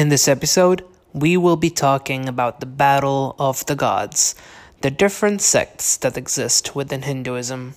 In this episode, we will be talking about the battle of the gods, the different sects that exist within Hinduism.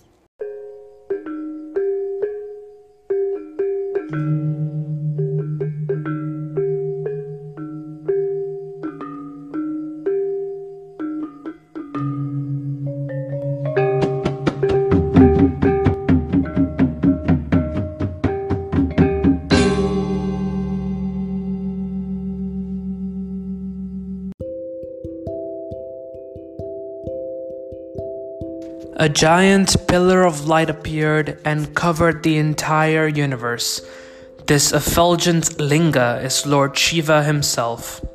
A giant pillar of light appeared and covered the entire universe. This effulgent linga is Lord Shiva himself.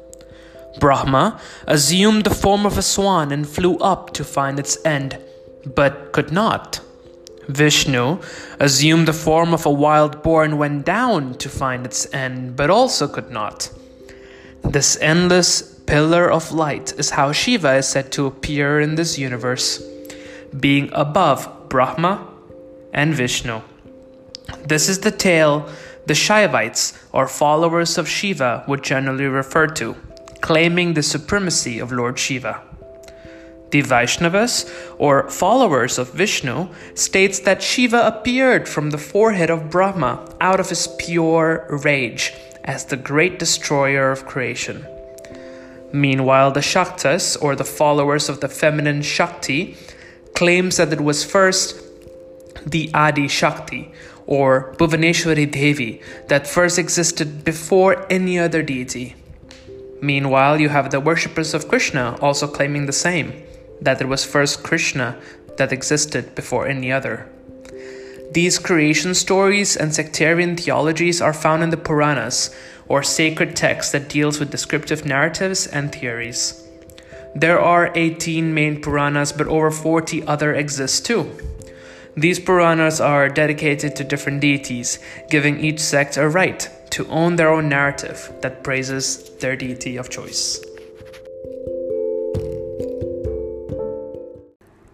Brahma assumed the form of a swan and flew up to find its end, but could not. Vishnu assumed the form of a wild boar and went down to find its end, but also could not. This endless pillar of light is how Shiva is said to appear in this universe being above Brahma and Vishnu. This is the tale the Shaivites, or followers of Shiva, would generally refer to, claiming the supremacy of Lord Shiva. The Vaishnavas, or followers of Vishnu, states that Shiva appeared from the forehead of Brahma out of his pure rage as the great destroyer of creation. Meanwhile, the Shaktas, or the followers of the feminine Shakti, claims that it was first the Adi Shakti or Bhuvaneshwari Devi that first existed before any other deity. Meanwhile, you have the worshippers of Krishna also claiming the same that it was first Krishna that existed before any other. These creation stories and sectarian theologies are found in the Puranas, or sacred texts that deals with descriptive narratives and theories. There are 18 main Puranas, but over 40 other exist too. These Puranas are dedicated to different deities, giving each sect a right to own their own narrative that praises their deity of choice.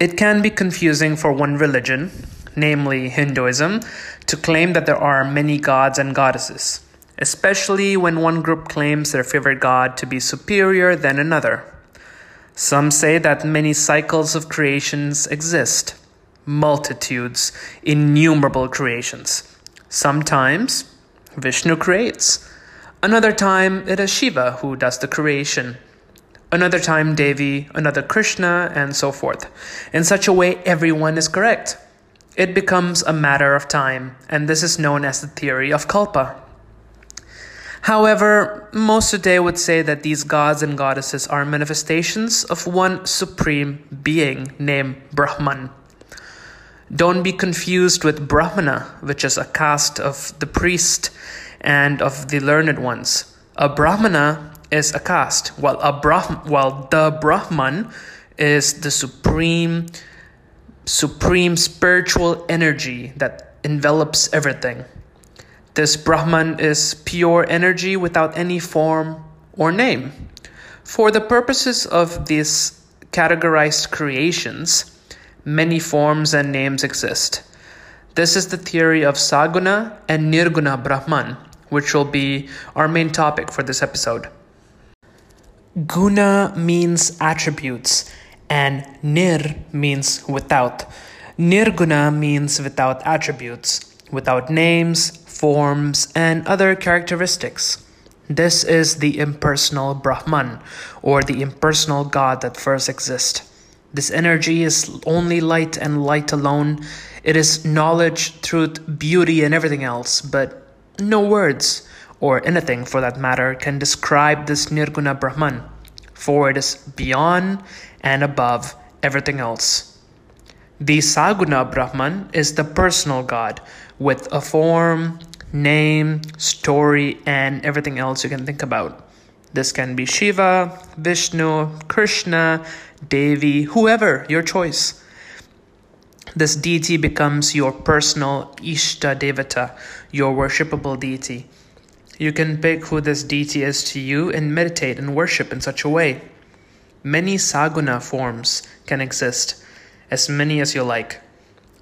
It can be confusing for one religion, namely Hinduism, to claim that there are many gods and goddesses, especially when one group claims their favorite god to be superior than another. Some say that many cycles of creations exist, multitudes, innumerable creations. Sometimes Vishnu creates. Another time it is Shiva who does the creation. Another time Devi, another Krishna, and so forth. In such a way, everyone is correct. It becomes a matter of time, and this is known as the theory of Kalpa. However, most today would say that these gods and goddesses are manifestations of one supreme being named Brahman. Don't be confused with Brahmana, which is a caste of the priest and of the learned ones. A Brahmana is a caste, while a Brahm- while the Brahman is the supreme supreme spiritual energy that envelops everything. This Brahman is pure energy without any form or name. For the purposes of these categorized creations, many forms and names exist. This is the theory of Saguna and Nirguna Brahman, which will be our main topic for this episode. Guna means attributes, and Nir means without. Nirguna means without attributes, without names, forms, and other characteristics. This is the impersonal Brahman, or the impersonal God that first exists. This energy is only light and light alone. It is knowledge, truth, beauty, and everything else, but no words, or anything for that matter, can describe this Nirguna Brahman, for it is beyond and above everything else. The Saguna Brahman is the personal God with a form, name, story, and everything else you can think about. This can be Shiva, Vishnu, Krishna, Devi, whoever, your choice. This deity becomes your personal Ishta Devata, your worshipable deity. You can pick who this deity is to you and meditate and worship in such a way. Many saguna forms can exist, as many as you like.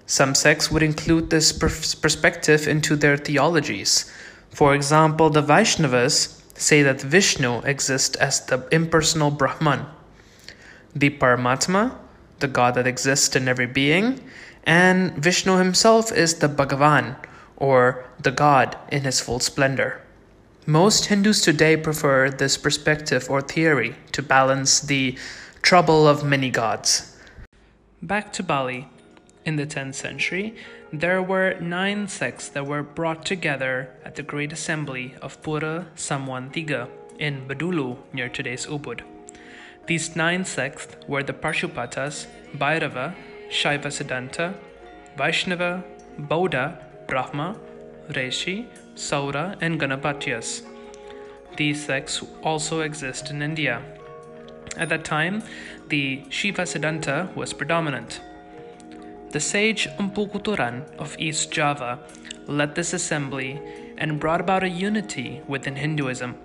Some sects would include this perspective into their theologies. For example, the Vaishnavas say that Vishnu exists as the impersonal Brahman, the Paramatma, the God that exists in every being, and Vishnu himself is the Bhagavan, or the God in his full splendor. Most Hindus today prefer this perspective or theory to balance the trouble of many gods. Back to Bali. In the 10th century, there were nine sects that were brought together at the Great Assembly of Pura Samwantiga in Bedulu near today's Ubud. These nine sects were the Parshupatas, Bhairava, Shaiva Siddhanta, Vaishnava, Bauddha, Brahma, Rishi, Saura, and Ganapatyas. These sects also exist in India. At that time, the Shiva Siddhanta was predominant. The sage Empu Kuturan of East Java led this assembly and brought about a unity within Hinduism.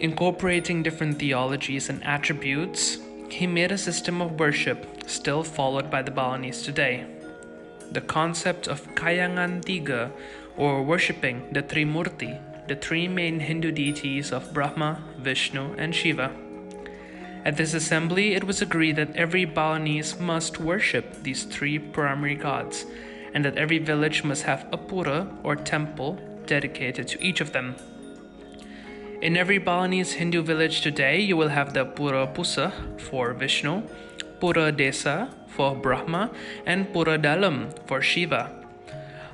Incorporating different theologies and attributes, he made a system of worship still followed by the Balinese today. The concept of Kayangan Tiga, or worshipping the Trimurti, the three main Hindu deities of Brahma, Vishnu, and Shiva. At this assembly, it was agreed that every Balinese must worship these three primary gods, and that every village must have a pura or temple dedicated to each of them. In every Balinese Hindu village today, you will have the Pura Puseh for Vishnu, Pura Desa for Brahma, and Pura Dalam for Shiva.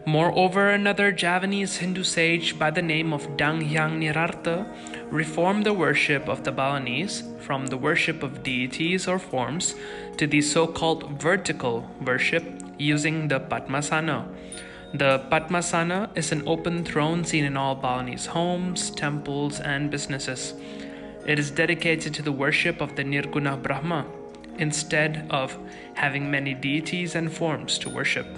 Moreover, another Javanese Hindu sage by the name of Danghyang Nirarta reformed the worship of the Balinese from the worship of deities or forms to the so called vertical worship using the Padmasana. The Padmasana is an open throne seen in all Balinese homes, temples, and businesses. It is dedicated to the worship of the Nirguna Brahma instead of having many deities and forms to worship.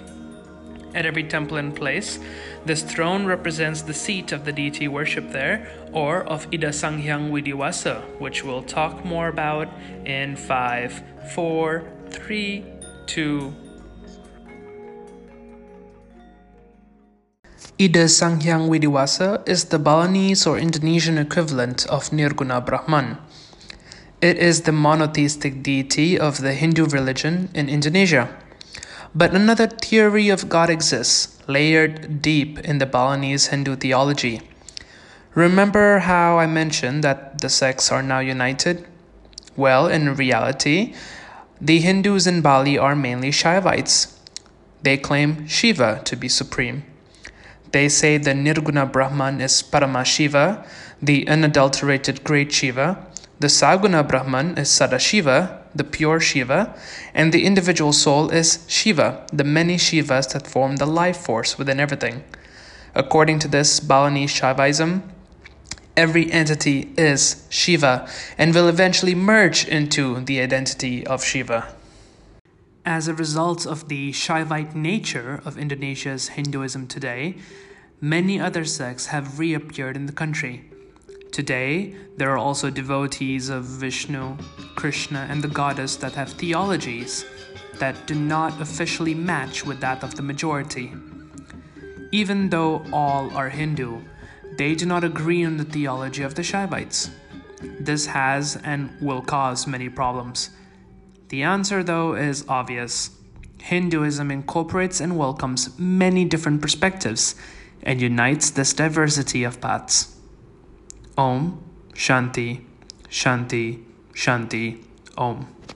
At every temple and place, this throne represents the seat of the deity worshipped there, or of Ida Sanghyang Widiwasa, which we'll talk more about in 5, 4, 3, 2. Ida Sanghyang Widiwasa is the Balinese or Indonesian equivalent of Nirguna Brahman. It is the monotheistic deity of the Hindu religion in Indonesia. But another theory of God exists, layered deep in the Balinese Hindu theology. Remember how I mentioned that the sects are now united? Well, in reality, the Hindus in Bali are mainly Shaivites. They claim Shiva to be supreme. They say the Nirguna Brahman is Paramashiva, the unadulterated great Shiva. The Saguna Brahman is Sadashiva, the pure Shiva, and the individual soul is Shiva, the many Shivas that form the life force within everything. According to this Balinese Shaivism, every entity is Shiva and will eventually merge into the identity of Shiva. As a result of the Shaivite nature of Indonesia's Hinduism today, many other sects have reappeared in the country. Today, there are also devotees of Vishnu, Krishna, and the goddess that have theologies that do not officially match with that of the majority. Even though all are Hindu, they do not agree on the theology of the Shaivites. This has and will cause many problems. The answer, though, is obvious. Hinduism incorporates and welcomes many different perspectives and unites this diversity of paths. Om Shanti Shanti Shanti Om.